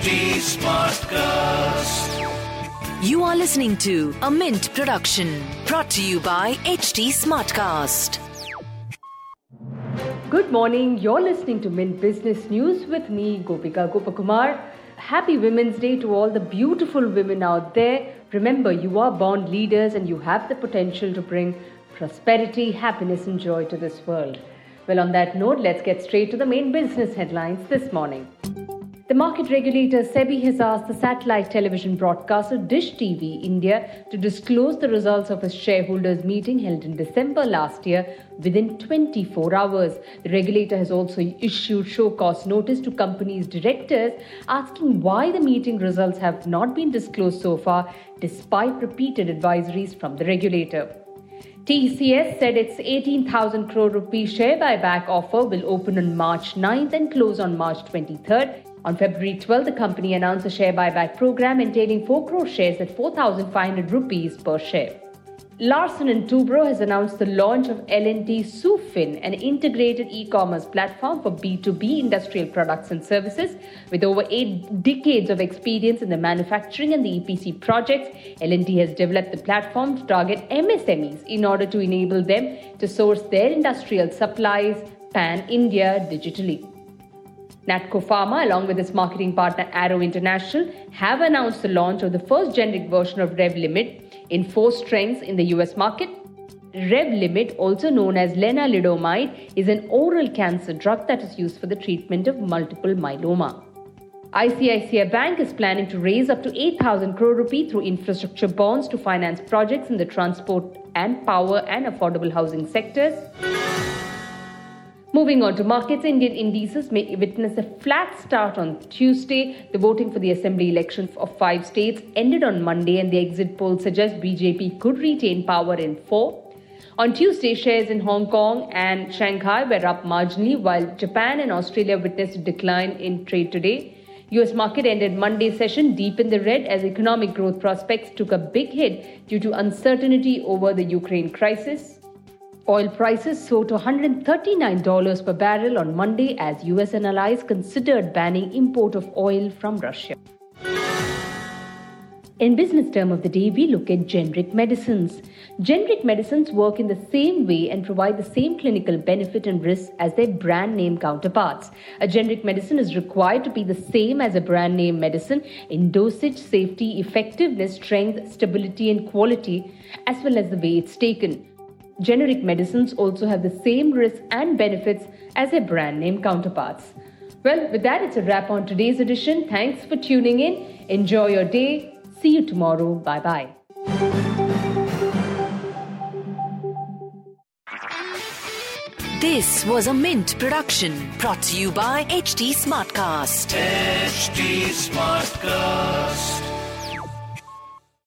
HT Smartcast. You are listening to a Mint production brought to you by HT Smartcast. Good morning. You're listening to Mint Business News with me, Gopika Gopakumar. Happy Women's Day to all the beautiful women out there. Remember, you are born leaders and you have the potential to bring prosperity, happiness, and joy to this world. Well, on that note, let's get straight to the main business headlines this morning. The market regulator SEBI has asked the satellite television broadcaster Dish TV India to disclose the results of a shareholders meeting held in December last year within 24 hours. The regulator has also issued show cause notice to companies' directors asking why the meeting results have not been disclosed so far despite repeated advisories from the regulator. TCS said its 18,000 crore rupee share buyback offer will open on March 9th and close on March 23rd. On February 12, the company announced a share buyback program entailing 4 crore shares at 4,500 rupees per share. Larsen & Toubro has announced the launch of L&T SuFin, an integrated e-commerce platform for B2B industrial products and services. With over eight decades of experience in the manufacturing and the EPC projects, L&T has developed the platform to target MSMEs in order to enable them to source their industrial supplies pan-India digitally. Natco Pharma, along with its marketing partner Arrow International, have announced the launch of the first generic version of Revlimid in four strengths in the US market. Revlimid, also known as lenalidomide, is an oral cancer drug that is used for the treatment of multiple myeloma. ICICI Bank is planning to raise up to 8,000 crore rupee through infrastructure bonds to finance projects in the transport and power and affordable housing sectors. Moving on to markets, Indian indices may witness a flat start on Tuesday. The voting for the assembly election of five states ended on Monday, and the exit polls suggest BJP could retain power in four. On Tuesday, shares in Hong Kong and Shanghai were up marginally, while Japan and Australia witnessed a decline in trade today. US market ended Monday's session deep in the red as economic growth prospects took a big hit due to uncertainty over the Ukraine crisis. Oil prices soared to $139 per barrel on Monday as US and allies considered banning import of oil from Russia. In business term of the day, we look at generic medicines. Generic medicines work in the same way and provide the same clinical benefit and risk as their brand name counterparts. A generic medicine is required to be the same as a brand name medicine in dosage, safety, effectiveness, strength, stability, and quality, as well as the way it's taken. Generic medicines also have the same risks and benefits as their brand name counterparts. Well, with that, it's a wrap on today's edition. Thanks for tuning in. Enjoy your day. See you tomorrow. Bye bye. This was a Mint production brought to you by HT Smartcast. HT Smartcast.